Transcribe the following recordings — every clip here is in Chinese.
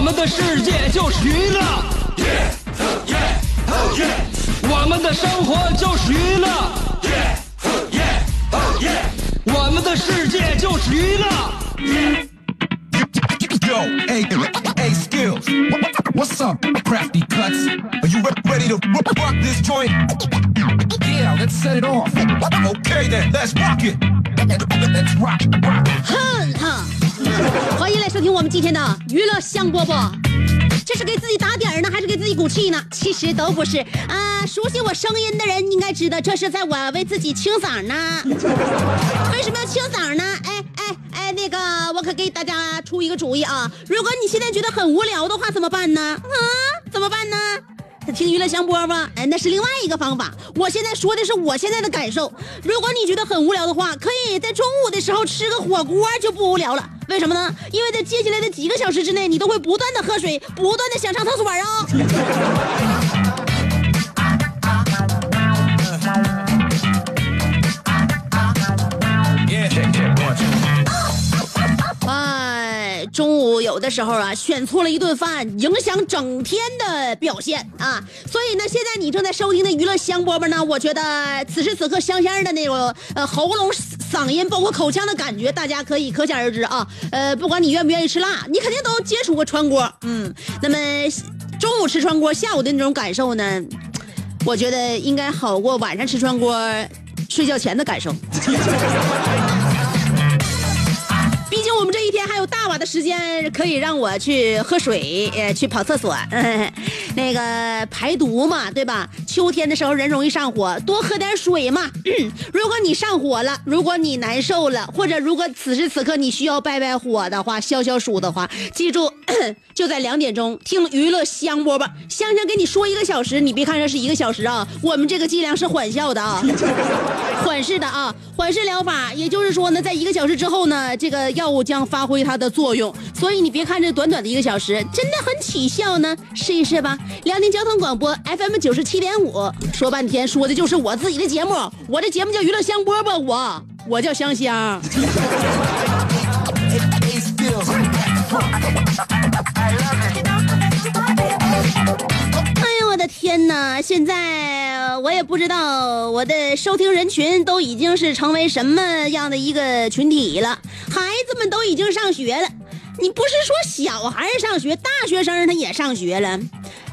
我们的世界就是娱乐，我们的生活就是娱乐，我们的世界就是娱乐。Yo, hey, hey, skills. What's up, crafty cuts? Are you re- ready to ro- rock this joint? Yeah, let's set it off. Okay then, let's rock it. Let's rock, rock. 欢迎来收听我们今天的娱乐香饽饽。这是给自己打点儿呢，还是给自己鼓气呢？其实都不是啊、熟悉我声音的人应该知道，这是在我为自己清嗓呢。为什么要清嗓呢？哎哎哎，那个，我可给大家出一个主意啊！如果你现在觉得很无聊的话，怎么办呢？啊，怎么办呢？听娱乐香饽饽，哎，那是另外一个方法。我现在说的是我现在的感受。如果你觉得很无聊的话，可以在中午的时候吃个火锅就不无聊了。为什么呢？因为在接下来的几个小时之内，你都会不断的喝水，不断的想上厕所啊。中午有的时候啊，选错了一顿饭，影响整天的表现啊。所以呢，现在你正在收听的娱乐香饽饽呢，我觉得此时此刻香香的那种呃喉咙、嗓音，包括口腔的感觉，大家可以可想而知啊。呃，不管你愿不愿意吃辣，你肯定都接触过川锅。嗯，那么中午吃川锅，下午的那种感受呢，我觉得应该好过晚上吃川锅睡觉前的感受。我们这一天还有大把的时间可以让我去喝水，呃，去跑厕所，那个排毒嘛，对吧？秋天的时候人容易上火，多喝点水嘛。如果你上火了，如果你难受了，或者如果此时此刻你需要败败火的话，消消暑的话，记住，就在两点钟听娱乐香饽饽，香香给你说一个小时，你别看这是一个小时啊，我们这个剂量是缓效的啊。缓释的啊，缓释疗法，也就是说呢，在一个小时之后呢，这个药物将发挥它的作用。所以你别看这短短的一个小时，真的很起效呢，试一试吧。辽宁交通广播 FM 九十七点五，说半天说的就是我自己的节目，我这节目叫娱乐香饽饽，我我叫香香。的天哪！现在我也不知道我的收听人群都已经是成为什么样的一个群体了。孩子们都已经上学了，你不是说小孩上学，大学生他也上学了。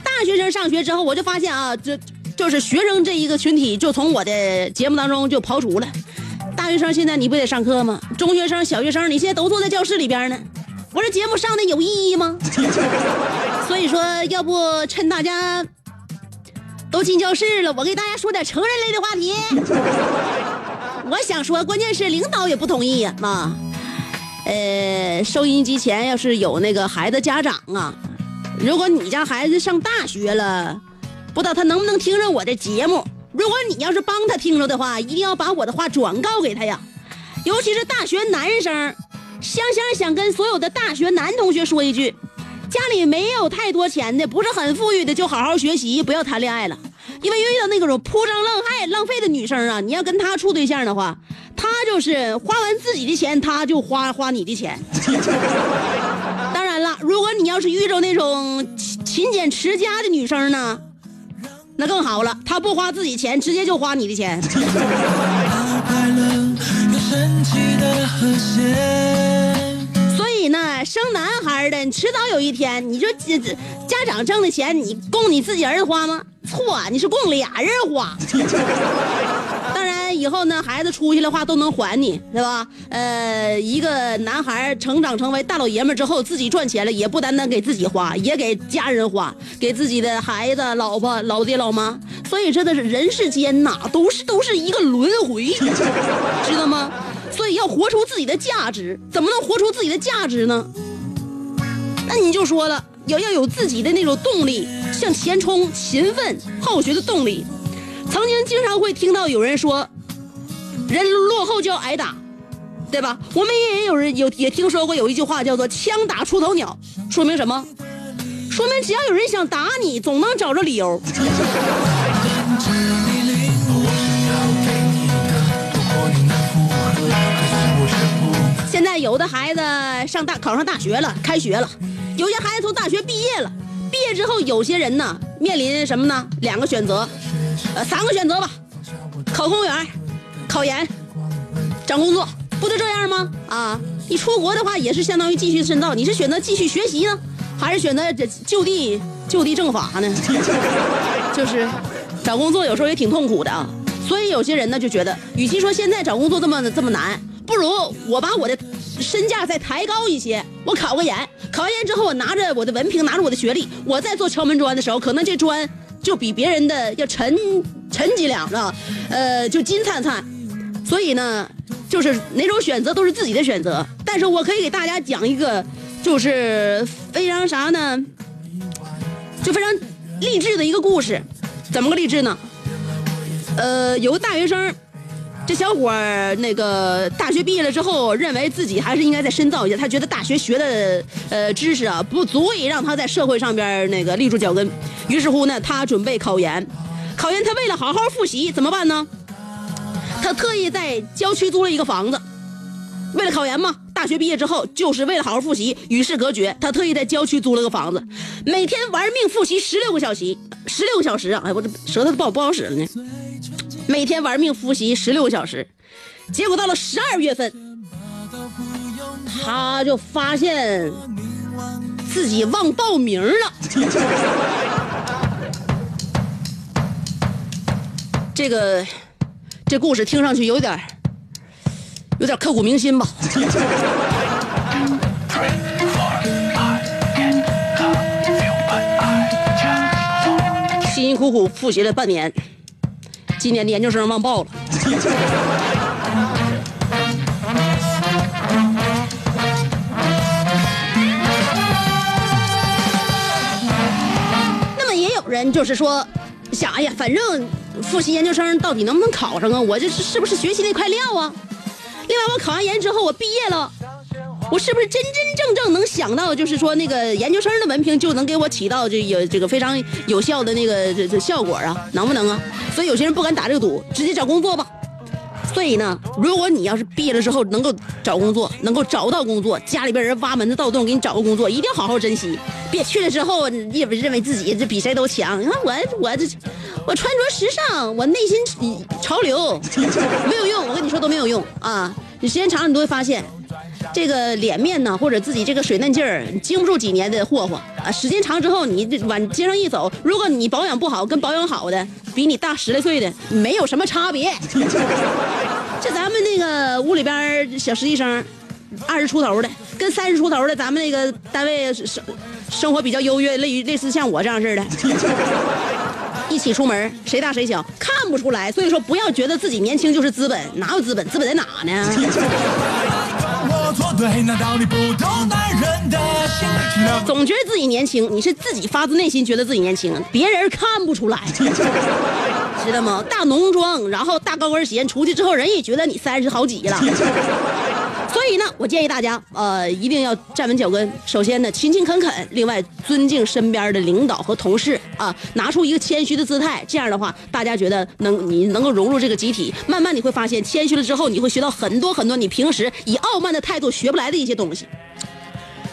大学生上学之后，我就发现啊，这就是学生这一个群体就从我的节目当中就刨除了。大学生现在你不得上课吗？中学生、小学生，你现在都坐在教室里边呢。我这节目上的有意义吗？所以说，要不趁大家都进教室了，我给大家说点成人类的话题。我想说，关键是领导也不同意呀、啊。呃，收音机前要是有那个孩子家长啊，如果你家孩子上大学了，不知道他能不能听着我的节目。如果你要是帮他听着的话，一定要把我的话转告给他呀，尤其是大学男生。香香想跟所有的大学男同学说一句：家里没有太多钱的，不是很富裕的，就好好学习，不要谈恋爱了。因为遇到那种铺张浪害、浪费的女生啊，你要跟她处对象的话，她就是花完自己的钱，她就花花你的钱。当然了，如果你要是遇着那种勤勤俭持家的女生呢，那更好了，她不花自己钱，直接就花你的钱。所以呢，生男孩的，你迟早有一天，你说这这家长挣的钱，你供你自己儿子花吗？错，你是供俩人花。当然，以后呢，孩子出去的话都能还你，对吧？呃，一个男孩成长成为大老爷们之后，自己赚钱了，也不单单给自己花，也给家人花，给自己的孩子、老婆、老爹、老妈。所以真的是人世间呐，都是都是一个轮回，知道吗？所以要活出自己的价值，怎么能活出自己的价值呢？那你就说了，要要有自己的那种动力，向前冲、勤奋好学的动力。曾经经常会听到有人说，人落后就要挨打，对吧？我们也有人有也听说过有一句话叫做“枪打出头鸟”，说明什么？说明只要有人想打你，总能找着理由。现在有的孩子上大考上大学了，开学了；有些孩子从大学毕业了，毕业之后，有些人呢面临什么呢？两个选择，呃，三个选择吧：考公务员、考研、找工作，不就这样吗？啊，你出国的话也是相当于继续深造，你是选择继续学习呢，还是选择就地就地正法呢？就是找工作有时候也挺痛苦的啊。所以有些人呢就觉得，与其说现在找工作这么这么难，不如我把我的身价再抬高一些，我考个研，考完研之后我拿着我的文凭，拿着我的学历，我再做敲门砖的时候，可能这砖就比别人的要沉沉几两了，呃，就金灿灿。所以呢，就是哪种选择都是自己的选择。但是我可以给大家讲一个，就是非常啥呢，就非常励志的一个故事。怎么个励志呢？呃，有个大学生，这小伙儿那个大学毕业了之后，认为自己还是应该再深造一下。他觉得大学学的呃知识啊，不足以让他在社会上边那个立住脚跟。于是乎呢，他准备考研。考研，他为了好好复习，怎么办呢？他特意在郊区租了一个房子。为了考研嘛，大学毕业之后就是为了好好复习，与世隔绝。他特意在郊区租了个房子，每天玩命复习十六个小时，十六个小时啊！哎，我这舌头不好不好使了呢。每天玩命复习十六个小时，结果到了十二月份，他就发现自己忘报名了。这个这故事听上去有点有点刻骨铭心吧。辛辛苦苦复习了半年。今年的研究生忘报了。那么也有人就是说，想哎呀，反正复习研究生到底能不能考上啊？我这是是不是学习那块料啊？另外，我考完研之后，我毕业了。我是不是真真正正能想到，就是说那个研究生的文凭就能给我起到这有这个非常有效的那个这这效果啊？能不能啊？所以有些人不敢打这个赌，直接找工作吧。所以呢，如果你要是毕业了之后能够找工作，能够找到工作，家里边人挖门子盗洞给你找个工作，一定要好好珍惜，别去了之后你也认为自己这比谁都强。你看我我这我穿着时尚，我内心潮流，没有用。我跟你说都没有用啊！你时间长了你都会发现。这个脸面呢，或者自己这个水嫩劲儿，经不住几年的霍霍啊！时间长之后，你往街上一走，如果你保养不好，跟保养好的比你大十来岁的没有什么差别。这咱们那个屋里边小实习生，二十出头的，跟三十出头的，咱们那个单位生生活比较优越，类于类似像我这样似的，一起出门谁大谁小看不出来。所以说，不要觉得自己年轻就是资本，哪有资本？资本在哪呢？总觉得自己年轻，你是自己发自内心觉得自己年轻，别人看不出来，知道吗？大浓妆，然后大高跟鞋出去之后，人也觉得你三十好几了。所以呢，我建议大家，呃，一定要站稳脚跟。首先呢，勤勤恳恳；另外，尊敬身边的领导和同事啊，拿出一个谦虚的姿态。这样的话，大家觉得能你能够融入这个集体。慢慢你会发现，谦虚了之后，你会学到很多很多你平时以傲慢的态度学不来的一些东西。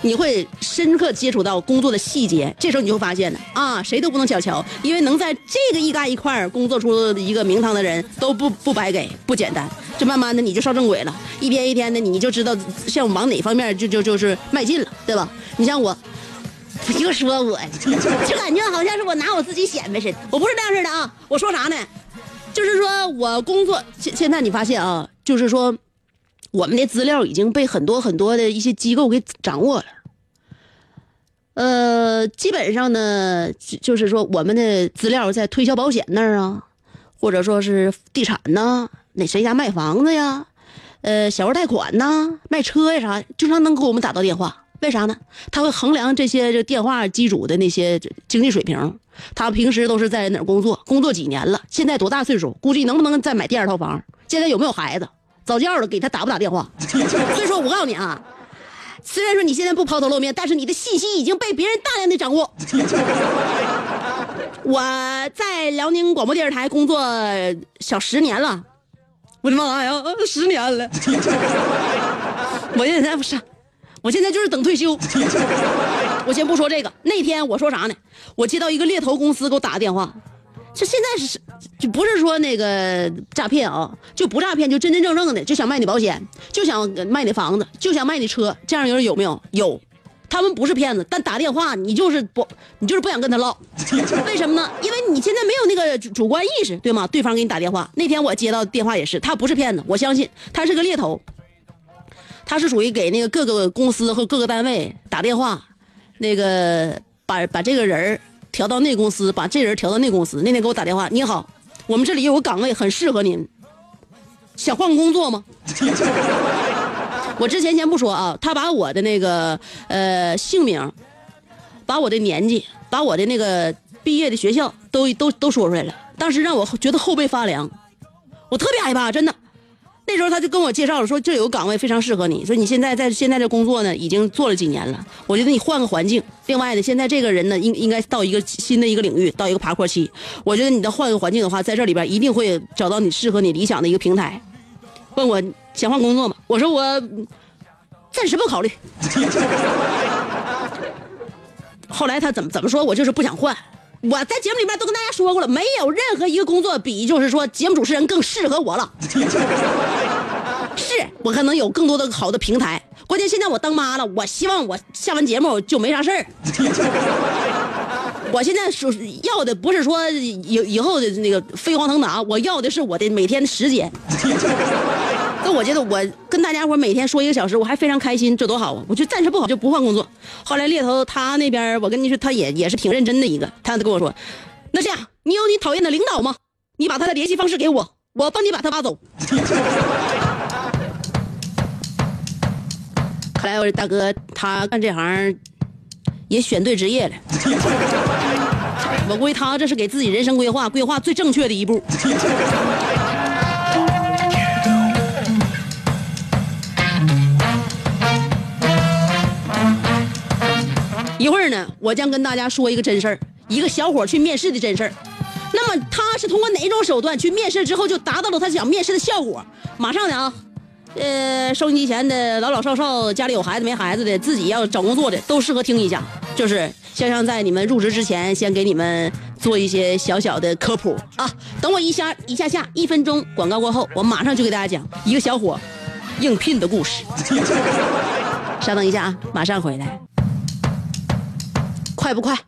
你会深刻接触到工作的细节，这时候你就会发现了啊，谁都不能小瞧，因为能在这个一嘎一块儿工作出一个名堂的人都不不白给，不简单。这慢慢的你就上正轨了，一天一天的你就知道像往哪方面就就就是迈进了，对吧？你像我，不就说我，就感觉好像是我拿我自己显摆似的，我不是那样式的啊。我说啥呢？就是说我工作现现在你发现啊，就是说。我们的资料已经被很多很多的一些机构给掌握了，呃，基本上呢，就是说我们的资料在推销保险那儿啊，或者说是地产呐，哪谁家卖房子呀，呃，小额贷款呐，卖车呀啥，经常能给我们打到电话。为啥呢？他会衡量这些这电话机主的那些经济水平。他平时都是在哪工作？工作几年了？现在多大岁数？估计能不能再买第二套房？现在有没有孩子？早教了，给他打不打电话？所以说我告诉你啊，虽然说你现在不抛头露面，但是你的信息已经被别人大量的掌握。我在辽宁广播电视台工作小十年了，我的妈呀，十年了！我现在不是，我现在就是等退休。我先不说这个，那天我说啥呢？我接到一个猎头公司给我打个电话，这现在是就不是说那个诈骗啊，就不诈骗，就真真正正的就想卖你保险，就想卖你房子，就想卖你车，这样人有没有？有，他们不是骗子，但打电话你就是不，你就是不想跟他唠，为什么呢？因为你现在没有那个主主观意识，对吗？对方给你打电话，那天我接到电话也是，他不是骗子，我相信他是个猎头，他是属于给那个各个公司和各个单位打电话。那个把把这个人儿调到那公司，把这人调到那公司。那天给我打电话，你好，我们这里有个岗位很适合您，想换工作吗？我之前先不说啊，他把我的那个呃姓名，把我的年纪，把我的那个毕业的学校都都都说出来了，当时让我觉得后背发凉，我特别害怕，真的。那时候他就跟我介绍了，说这有个岗位非常适合你，说你现在在现在这工作呢，已经做了几年了，我觉得你换个环境。另外呢，现在这个人呢，应应该到一个新的一个领域，到一个爬坡期。我觉得你的换个环境的话，在这里边一定会找到你适合你理想的一个平台。问我想换工作吗？我说我暂时不考虑。后来他怎么怎么说我就是不想换。我在节目里面都跟大家说过了，没有任何一个工作比就是说节目主持人更适合我了。是我可能有更多的好的平台，关键现在我当妈了，我希望我下完节目就没啥事儿。我现在说要的不是说以以后的那个飞黄腾达，我要的是我的每天的时间。那我觉得我跟大家伙每天说一个小时，我还非常开心，这多好啊！我就暂时不好就不换工作。后来猎头他那边，我跟你说，他也也是挺认真的一个，他跟我说：“那这样，你有你讨厌的领导吗？你把他的联系方式给我，我帮你把他挖走。”看来我大哥他干这行也选对职业了。我估计他这是给自己人生规划规划最正确的一步。一会儿呢，我将跟大家说一个真事儿，一个小伙去面试的真事儿。那么他是通过哪种手段去面试之后就达到了他想面试的效果？马上的啊，呃，收音机前的老老少少，家里有孩子没孩子的，自己要找工作的，都适合听一下。就是香香在你们入职之前，先给你们做一些小小的科普啊。等我一下一下下一分钟广告过后，我马上就给大家讲一个小伙应聘的故事。稍等一下啊，马上回来。快不快？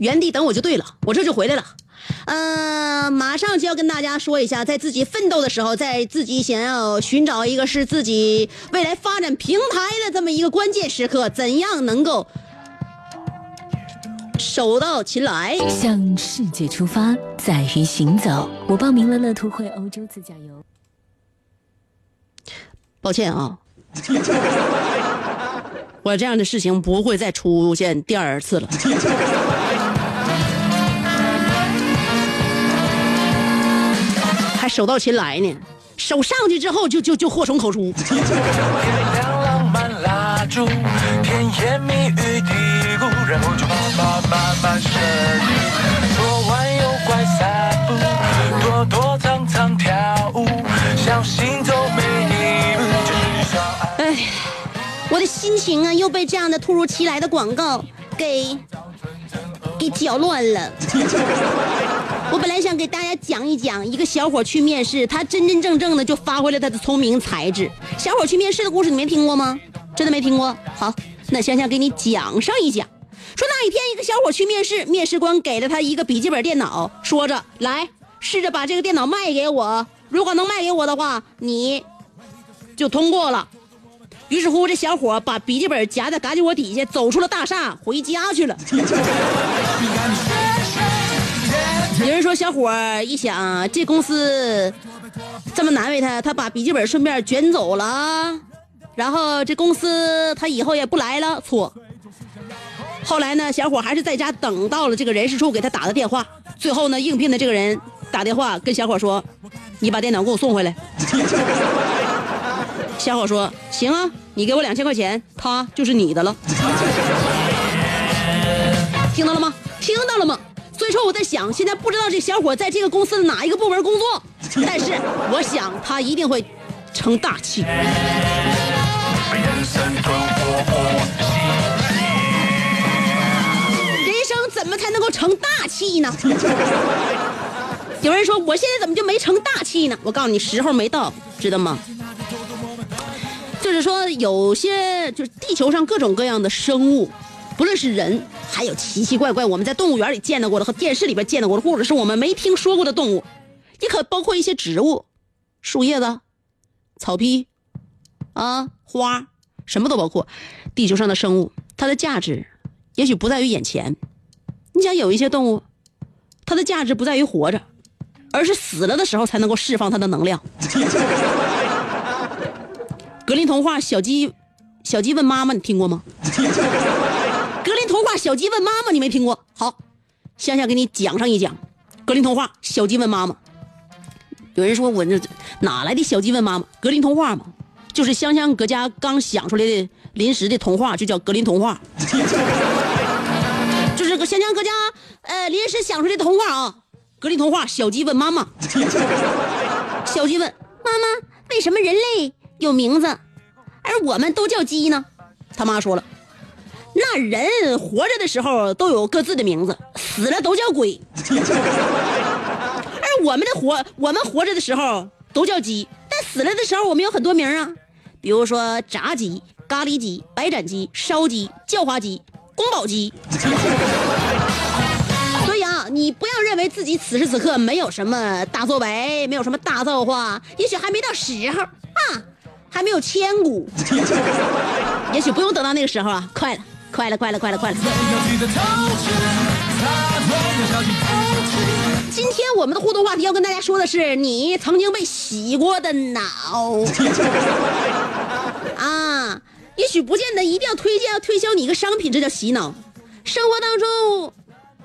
原地等我就对了，我这就回来了。呃，马上就要跟大家说一下，在自己奋斗的时候，在自己想要寻找一个是自己未来发展平台的这么一个关键时刻，怎样能够手到擒来？向世界出发，在于行走。我报名了乐途会欧洲自驾游。抱歉啊。我这样的事情不会再出现第二次了。还手到擒来呢，手上去之后就就就祸从口出。多多藏藏跳舞，小心心情啊，又被这样的突如其来的广告给给搅乱了。我本来想给大家讲一讲一个小伙去面试，他真真正正的就发挥了他的聪明才智。小伙去面试的故事你没听过吗？真的没听过？好，那香香给你讲上一讲。说那一天，一个小伙去面试，面试官给了他一个笔记本电脑，说着：“来，试着把这个电脑卖给我，如果能卖给我的话，你就通过了。”于是乎，这小伙把笔记本夹在嘎叽窝底下，走出了大厦，回家去了。有人说，小伙一想，这公司这么难为他，他把笔记本顺便卷走了。然后这公司他以后也不来了，错。后来呢，小伙还是在家等到了这个人事处给他打的电话，最后呢，应聘的这个人打电话跟小伙说：“你把电脑给我送回来。”小伙说：“行啊，你给我两千块钱，他就是你的了。”听到了吗？听到了吗？所以说我在想，现在不知道这小伙在这个公司的哪一个部门工作，但是我想他一定会成大器。人生怎么才能够成大器呢？有人说我现在怎么就没成大器呢？我告诉你，时候没到，知道吗？就是说，有些就是地球上各种各样的生物，不论是人，还有奇奇怪怪我们在动物园里见到过的和电视里边见到过的，或者是我们没听说过的动物，也可包括一些植物、树叶子、草皮啊、花，什么都包括。地球上的生物，它的价值也许不在于眼前。你想，有一些动物，它的价值不在于活着，而是死了的时候才能够释放它的能量。格林童话小鸡，小鸡问妈妈，你听过吗？格林童话小鸡问妈妈，你没听过？好，香香给你讲上一讲。格林童话小鸡问妈妈。有人说我这哪来的小鸡问妈妈？格林童话嘛，就是香香搁家刚想出来的临时的童话，就叫格林童话。就是个香香搁家呃临时想出来的童话啊。格林童话小鸡问妈妈。小鸡问妈妈，为什么人类？有名字，而我们都叫鸡呢。他妈说了，那人活着的时候都有各自的名字，死了都叫鬼。而我们的活，我们活着的时候都叫鸡，但死了的时候我们有很多名啊，比如说炸鸡、咖喱鸡、白斩鸡、烧鸡、叫花鸡、宫保鸡。所以啊，你不要认为自己此时此刻没有什么大作为，没有什么大造化，也许还没到时候啊。还没有千古，也许不用等到那个时候啊！快了，快了，快了，快了，快了！今天我们的互动话题要跟大家说的是，你曾经被洗过的脑 啊！也许不见得一定要推荐、推销你一个商品，这叫洗脑。生活当中，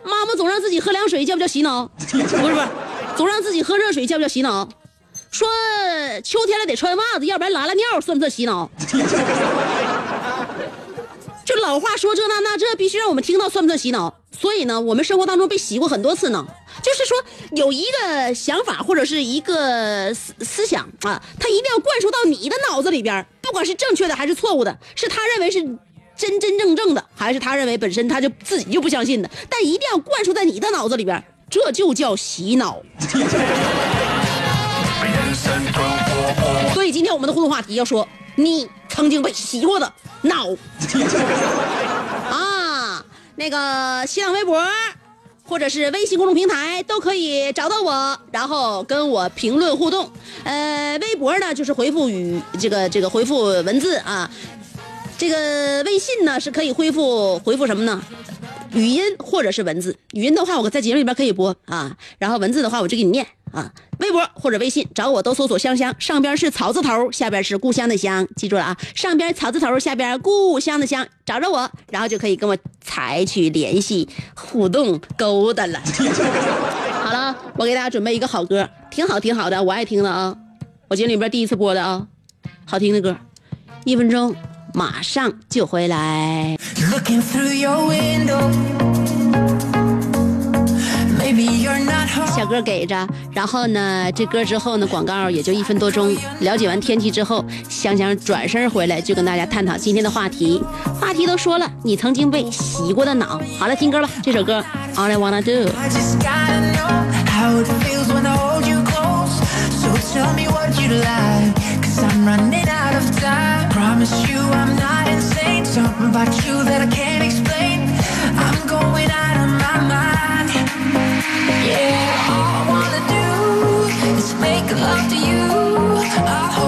妈妈总让自己喝凉水，叫不叫洗脑？不是不是，总让自己喝热水，叫不叫洗脑？说秋天了得穿袜子，要不然拉拉尿算不算洗脑？就老话说这那那这必须让我们听到算不算洗脑？所以呢，我们生活当中被洗过很多次呢。就是说有一个想法或者是一个思思想啊，他一定要灌输到你的脑子里边，不管是正确的还是错误的，是他认为是真真正正的，还是他认为本身他就自己就不相信的，但一定要灌输在你的脑子里边，这就叫洗脑。所以今天我们的互动话题要说你曾经被洗过的脑 啊，那个新浪微博或者是微信公众平台都可以找到我，然后跟我评论互动。呃，微博呢就是回复语这个这个回复文字啊，这个微信呢是可以恢复回复什么呢？语音或者是文字。语音的话我在节目里边可以播啊，然后文字的话我就给你念。啊，微博或者微信找我都搜索香香，上边是草字头，下边是故乡的乡，记住了啊，上边草字头，下边故乡的乡，找着我，然后就可以跟我采取联系、互动、勾搭了。好了，我给大家准备一个好歌，挺好挺好的，我爱听的啊，我节目里边第一次播的啊，好听的歌，一分钟马上就回来。小哥给着，然后呢，这歌之后呢，广告也就一分多钟。了解完天气之后，香香转身回来就跟大家探讨今天的话题。话题都说了，你曾经被洗过的脑。好了，听歌吧，这首歌。insane Something about you that I can't explain. I'm going out of my mind. Yeah, all I wanna do Is make love to you. I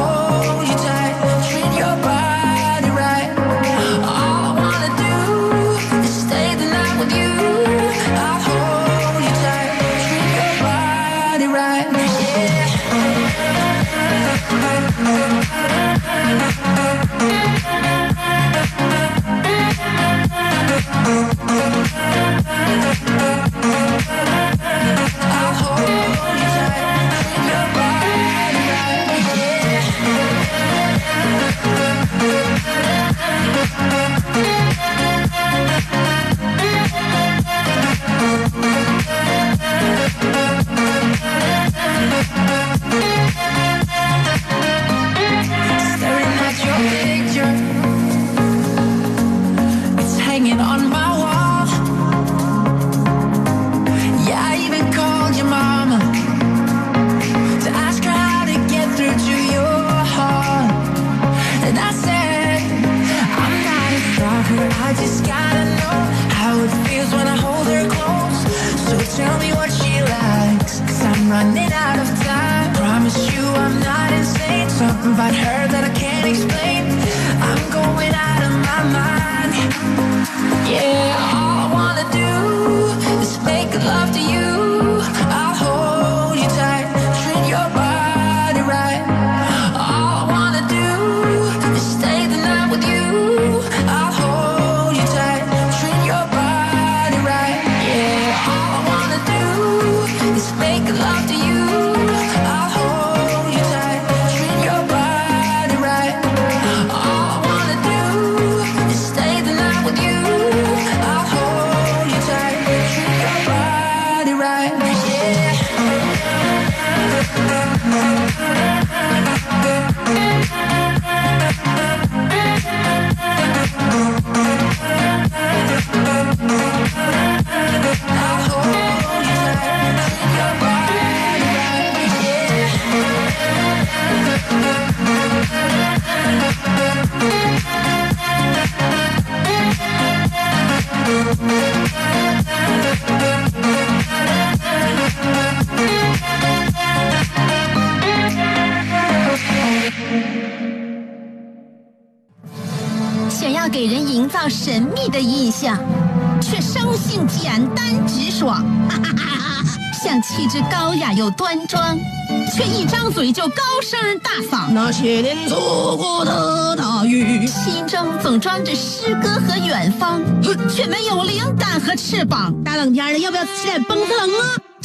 heart hurt 性简单直爽，像气质高雅又端庄，却一张嘴就高声大嗓。那些年错过的大雨，心中总装着诗歌和远方，却没有灵感和翅膀。大冷天的，要不要吃点蹦特冷啊？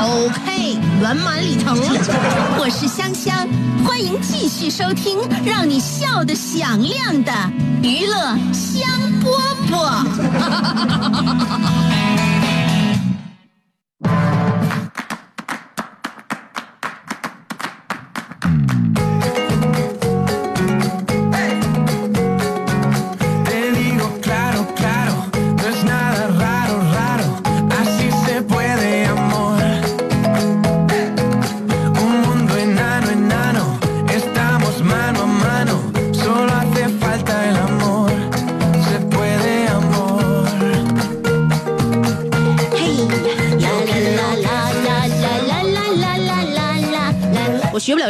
OK，圆满礼成。我是香香，欢迎继续收听让你笑得响亮的娱乐香饽饽。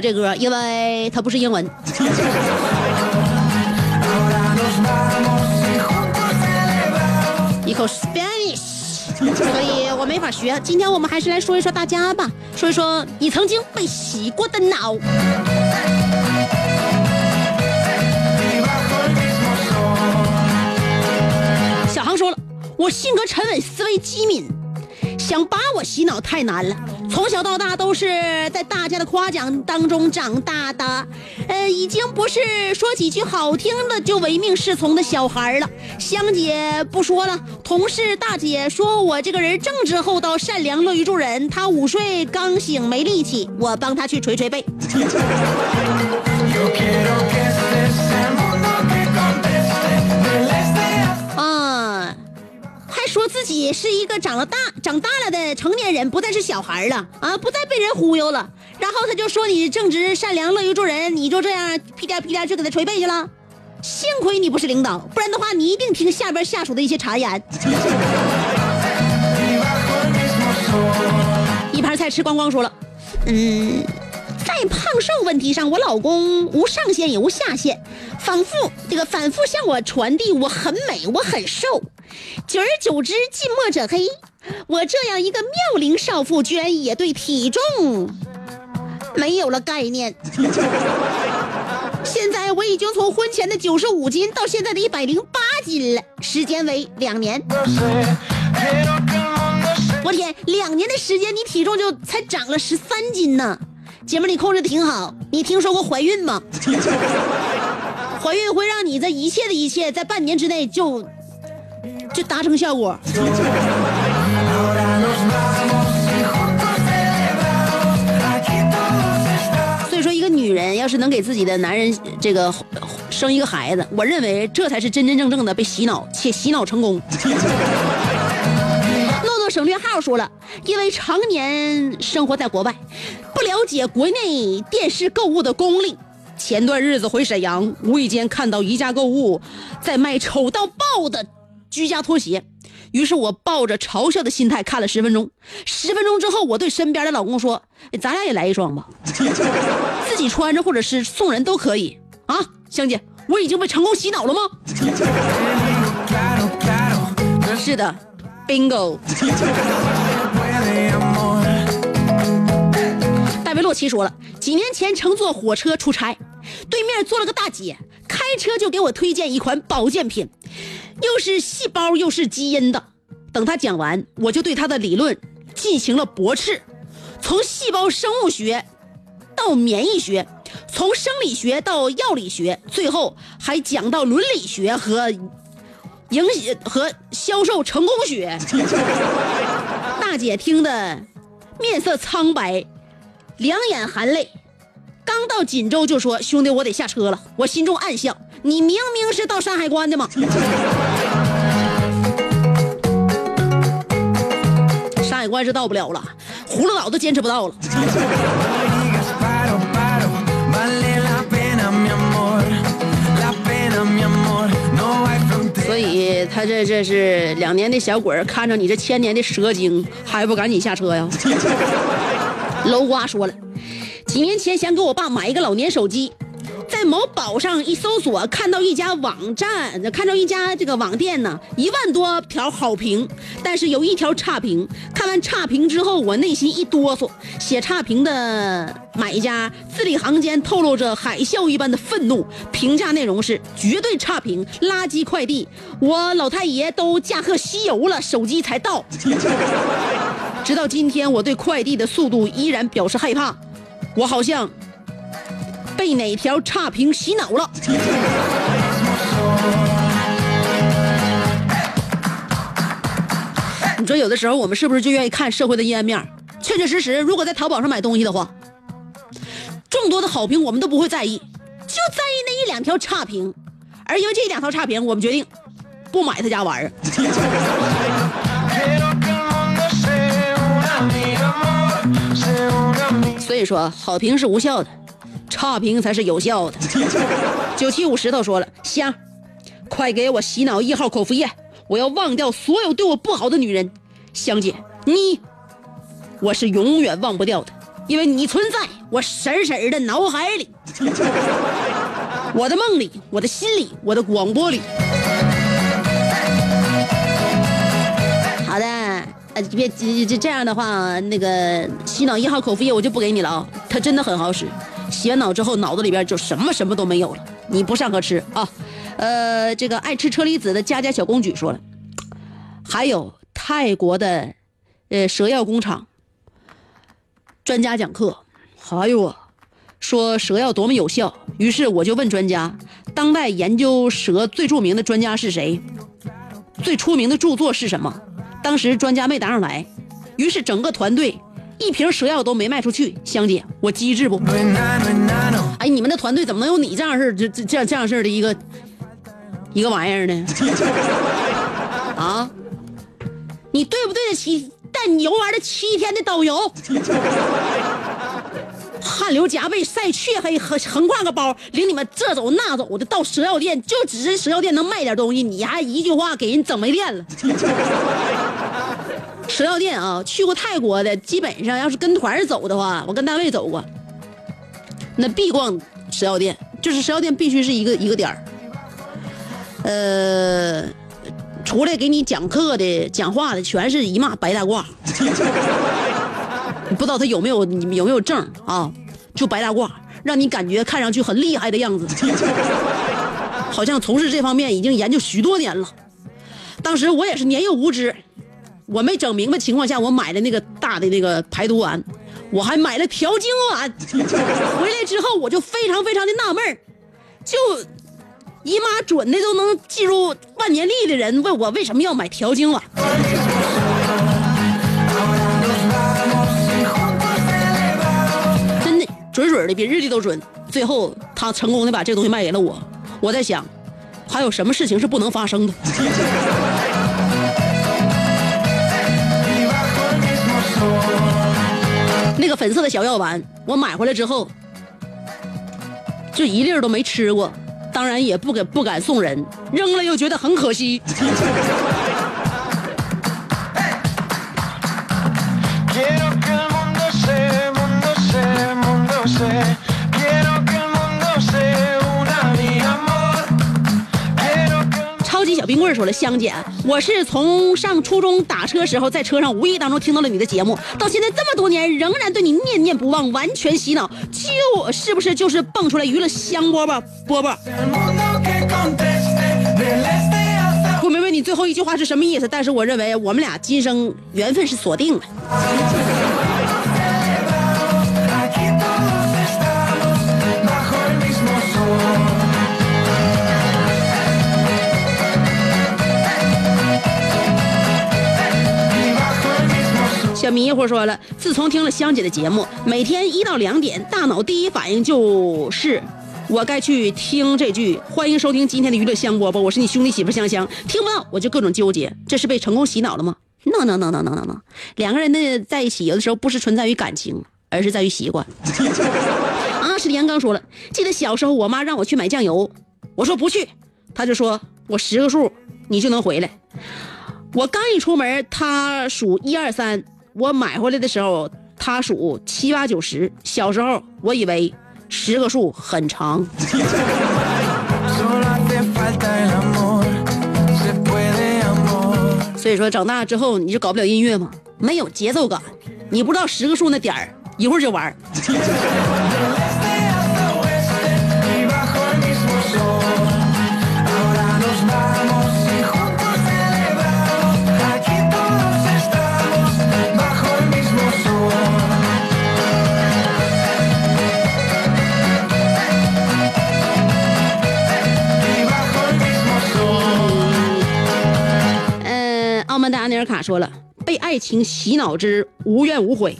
这歌，因为它不是英文。一口 Spanish，所以我没法学。今天我们还是来说一说大家吧，说一说你曾经被洗过的脑。小航说了，我性格沉稳，思维机敏，想把我洗脑太难了。从小到大都是在大家的夸奖当中长大的，呃，已经不是说几句好听的就唯命是从的小孩了。香姐不说了，同事大姐说我这个人正直厚道、善良、乐于助人。她午睡刚醒没力气，我帮她去捶捶背。说自己是一个长了大、长大了的成年人，不再是小孩了啊，不再被人忽悠了。然后他就说你正直、善良、乐于助人，你就这样屁颠屁颠去给他捶背去了。幸亏你不是领导，不然的话你一定听下边下属的一些谗言。一盘菜吃光光说了，嗯，在胖瘦问题上，我老公无上限也无下限，反复这个反复向我传递我很美，我很瘦。久而久之，近墨者黑。我这样一个妙龄少妇，居然也对体重没有了概念。现在我已经从婚前的九十五斤到现在的一百零八斤了，时间为两年。我天，两年的时间，你体重就才长了十三斤呢！姐们儿，你控制的挺好。你听说过怀孕吗？怀孕会让你这一切的一切在半年之内就就达成效果。所以说，一个女人要是能给自己的男人这个生一个孩子，我认为这才是真真正正的被洗脑且洗脑成功。省略号说了，因为常年生活在国外，不了解国内电视购物的功力。前段日子回沈阳，无意间看到宜家购物在卖丑到爆的居家拖鞋，于是我抱着嘲笑的心态看了十分钟。十分钟之后，我对身边的老公说：“咱俩也来一双吧，自己穿着或者是送人都可以啊。”香姐，我已经被成功洗脑了吗？是的，bingo。戴维洛奇说了，几年前乘坐火车出差，对面坐了个大姐，开车就给我推荐一款保健品，又是细胞又是基因的。等他讲完，我就对他的理论进行了驳斥，从细胞生物学到免疫学，从生理学到药理学，最后还讲到伦理学和营和销售成功学。大姐听得面色苍白，两眼含泪。刚到锦州就说：“兄弟，我得下车了。”我心中暗笑：“你明明是到山海关的嘛！”山海关是到不了了，葫芦岛都坚持不到了。他这这是两年的小鬼儿，看着你这千年的蛇精，还不赶紧下车呀？楼瓜说了，几年前想给我爸买一个老年手机，在某宝上一搜索，看到一家网站，看到一家这个网店呢，一万多条好评，但是有一条差评。看完差评之后，我内心一哆嗦，写差评的买家字里行间透露着海啸一般的愤怒，评价内容是绝对差评，垃圾快递，我老太爷都驾鹤西游了，手机才到。直到今天，我对快递的速度依然表示害怕，我好像被哪条差评洗脑了。你说有的时候我们是不是就愿意看社会的阴暗面？确确实实，如果在淘宝上买东西的话，众多的好评我们都不会在意，就在意那一两条差评，而因为这两条差评，我们决定不买他家玩意儿。所以说，好评是无效的，差评才是有效的。九七五石头说了，香，快给我洗脑一号口服液，我要忘掉所有对我不好的女人。香姐，你，我是永远忘不掉的，因为你存在我婶婶的脑海里，我的梦里，我的心里，我的广播里。好的，呃，别这这这样的话，那个洗脑一号口服液我就不给你了啊，它真的很好使，洗完脑之后脑子里边就什么什么都没有了，你不上课吃啊。呃，这个爱吃车厘子的佳佳小公举说了，还有泰国的，呃，蛇药工厂专家讲课，还有啊，说蛇药多么有效，于是我就问专家，当代研究蛇最著名的专家是谁？最出名的著作是什么？当时专家没答上来，于是整个团队一瓶蛇药都没卖出去。香姐，我机智不？哎，你们的团队怎么能有你这样式儿这这这样这样式儿的一个一个玩意儿呢？啊，你对不对得起带你游玩的七天的导游？汗流浃背、晒黢黑，横横挎个包，领你们这走那走的到蛇药店，就只是蛇药店能卖点东西，你还一句话给人整没电了。蛇药店啊，去过泰国的，基本上要是跟团走的话，我跟单位走过，那必逛蛇药店，就是蛇药店必须是一个一个点儿。呃，出来给你讲课的、讲话的，全是一骂白大褂。不知道他有没有你有没有证啊？就白大褂，让你感觉看上去很厉害的样子，好像从事这方面已经研究许多年了。当时我也是年幼无知，我没整明白情况下，我买了那个大的那个排毒丸，我还买了调经丸。回来之后我就非常非常的纳闷儿就姨妈准的都能进入万年历的人，问我为什么要买调经丸。真的准准的，比日历都准。最后他成功的把这个东西卖给了我。我在想，还有什么事情是不能发生的？那个粉色的小药丸，我买回来之后，就一粒都没吃过，当然也不敢不敢送人，扔了又觉得很可惜。冰棍说了，香姐，我是从上初中打车时候在车上无意当中听到了你的节目，到现在这么多年仍然对你念念不忘，完全洗脑，就是不是就是蹦出来娱乐香饽饽饽饽？mundo que conteste del este hasta 不明白你最后一句话是什么意思，但是我认为我们俩今生缘分是锁定了。迷糊说了，自从听了香姐的节目，每天一到两点，大脑第一反应就是。我该去听这句。欢迎收听今天的娱乐香饽饽，我是你兄弟媳妇香香。听不到我就各种纠结，这是被成功洗脑了吗？no no no no no no no，两个人的在一起有的时候不是存在于感情，而是在于习惯。啊，是李阳刚说了，记得小时候我妈让我去买酱油，我说不去，她就说我十个数你就能回来。我刚一出门，她数一二三，我买回来的时候他数七八九十。小时候我以为十个数很长。所以说长大之后你就搞不了音乐嘛？没有节奏感，你不知道十个数那点儿，一会儿就完嗯，澳门的安尼尔卡说了，被爱情洗脑之无怨无悔。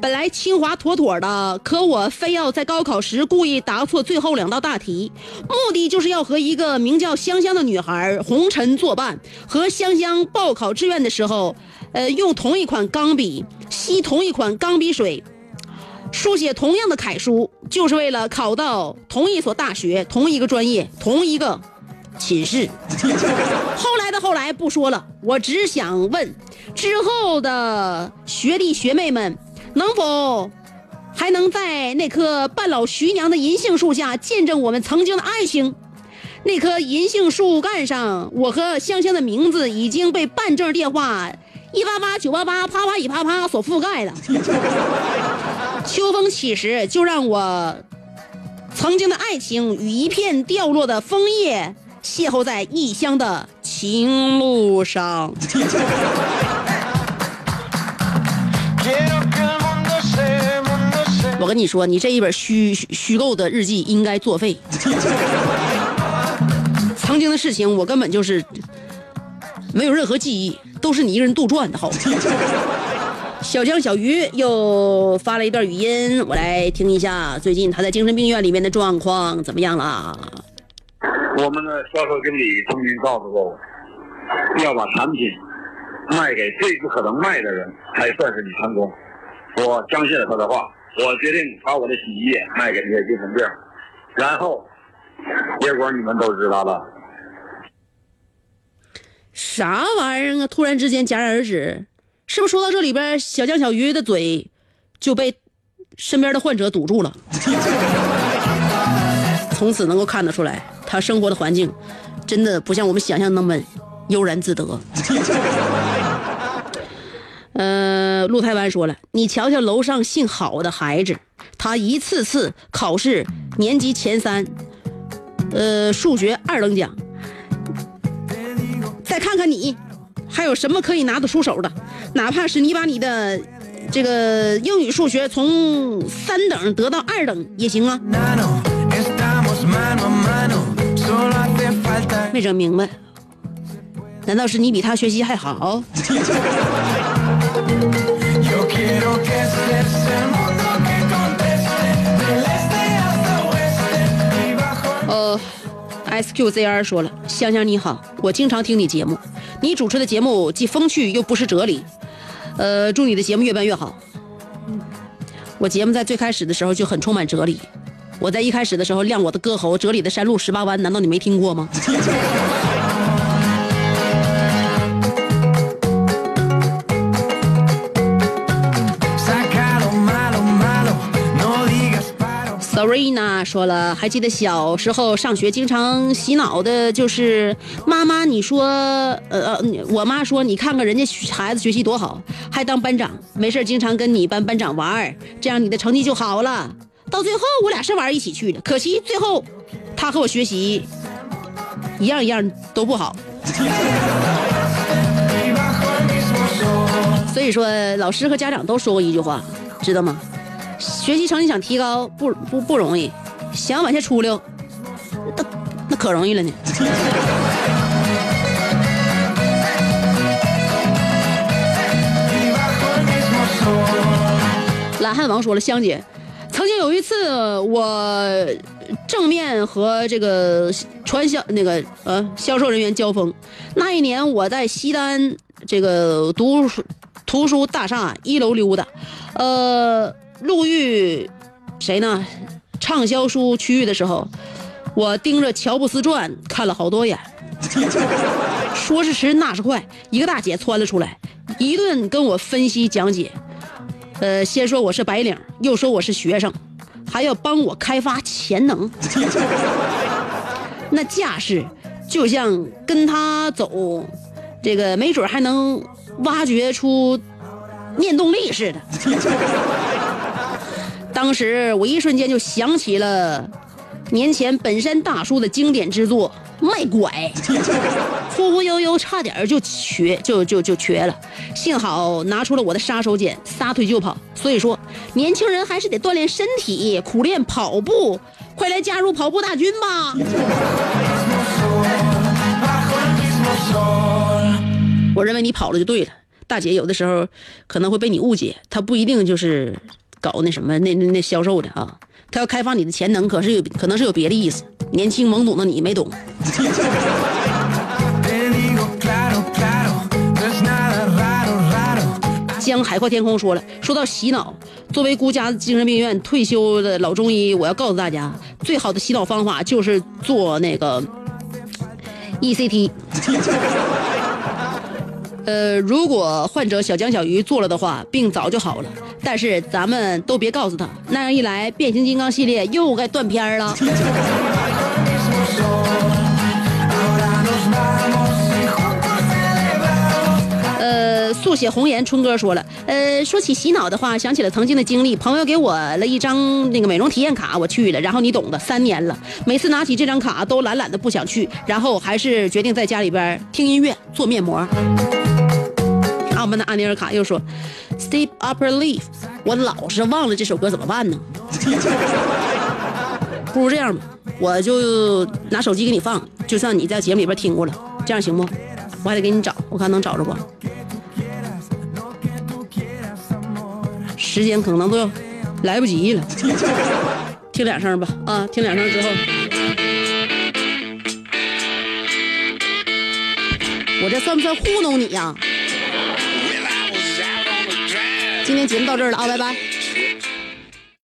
本来清华妥妥的，可我非要在高考时故意答错最后两道大题，目的就是要和一个名叫香香的女孩红尘作伴，和香香报考志愿的时候，呃，用同一款钢笔，吸同一款钢笔水，书写同样的楷书，就是为了考到同一所大学、同一个专业、同一个寝室。后 的后来不说了，我只想问，之后的学弟学妹们，能否还能在那棵半老徐娘的银杏树下见证我们曾经的爱情？那棵银杏树干上，我和香香的名字已经被办证电话一八八九八八啪啪一啪啪所覆盖了。秋风起时，就让我曾经的爱情与一片掉落的枫叶邂逅在异乡的情路上。我跟你说，你这一本虚虚虚构的日记应该作废。曾经的事情，我根本就是没有任何记忆，都是你一个人杜撰的，好吗？小江小鱼又发了一段语音，我来听一下，最近他在精神病院里面的状况怎么样了？我们的销售经理曾经告诉过我，要把产品卖给最不可能卖的人，才算是你成功。我相信了他的话，我决定把我的洗衣液卖给那些精神病，然后结果你们都知道了。啥玩意儿啊？突然之间戛然而止，是不是说到这里边，小江小鱼的嘴就被身边的患者堵住了？从此能够看得出来，他生活的环境真的不像我们想象那么悠然自得。呃，陆台湾说了，你瞧瞧楼上姓郝的孩子，他一次次考试年级前三，呃，数学二等奖。再看看你，还有什么可以拿得出手的？哪怕是你把你的这个英语、数学从三等得到二等也行啊。没整明白，难道是你比他学习还好？呃，SQZR 说了，香香你好，我经常听你节目，你主持的节目既风趣又不失哲理，呃，祝你的节目越办越好。我节目在最开始的时候就很充满哲理。我在一开始的时候亮我的歌喉，哲理的山路十八弯，难道你没听过吗？？Sorina 说了，还记得小时候上学经常洗脑的，就是妈妈，你说，呃呃，我妈说，你看看人家孩子学习多好，还当班长，没事经常跟你班班长玩，这样你的成绩就好了。到最后，我俩是玩一起去的，可惜最后，他和我学习一样一样都不好。所以说，老师和家长都说过一句话，知道吗？学习成绩想提高不不不容易，想往下出溜，那那可容易了呢。懒汉王说了，香姐，曾经有一次我正面和这个传销那个呃销售人员交锋，那一年我在西单这个读书图书大厦一楼溜达，呃，路遇谁呢？畅销书区域的时候，我盯着《乔布斯传》看了好多眼。说时迟，那时快，一个大姐窜了出来，一顿跟我分析讲解。呃，先说我是白领，又说我是学生，还要帮我开发潜能。那架势就像跟他走，这个没准还能挖掘出念动力似的。当时我一瞬间就想起了年前本山大叔的经典之作《卖拐 》，忽忽悠悠差点就瘸就就就瘸了，幸好拿出了我的杀手锏，撒腿就跑。所以说，年轻人还是得锻炼身体，苦练跑步，快来加入跑步大军吧！我认为你跑了就对了，大姐有的时候可能会被你误解，她不一定就是搞那什么那那那销售的啊，她要开发你的潜能，可是有可能是有别的意思。年轻懵懂的你没懂。江海阔天空说了，说到洗脑，作为孤家精神病院退休的老中医，我要告诉大家，最好的洗脑方法就是做那个 ECT。呃，如果患者小江小鱼做了的话，病早就好了。但是咱们都别告诉他，那样一来，变形金刚系列又该断片了。呃，速写红颜春哥说了，呃，说起洗脑的话，想起了曾经的经历，朋友给我了一张那个美容体验卡，我去了，然后你懂的，三年了，每次拿起这张卡都懒懒的不想去，然后还是决定在家里边听音乐做面膜。澳门的安妮尔卡又说，Steep Upper Leaf，我老是忘了这首歌怎么办呢？不如这样吧，我就拿手机给你放，就算你在节目里边听过了，这样行不？我还得给你找，我看能找着不？时间可能都要来不及了，听两声吧，啊，听两声之后，我这算不算糊弄你呀、今天节目到这儿了啊，拜拜。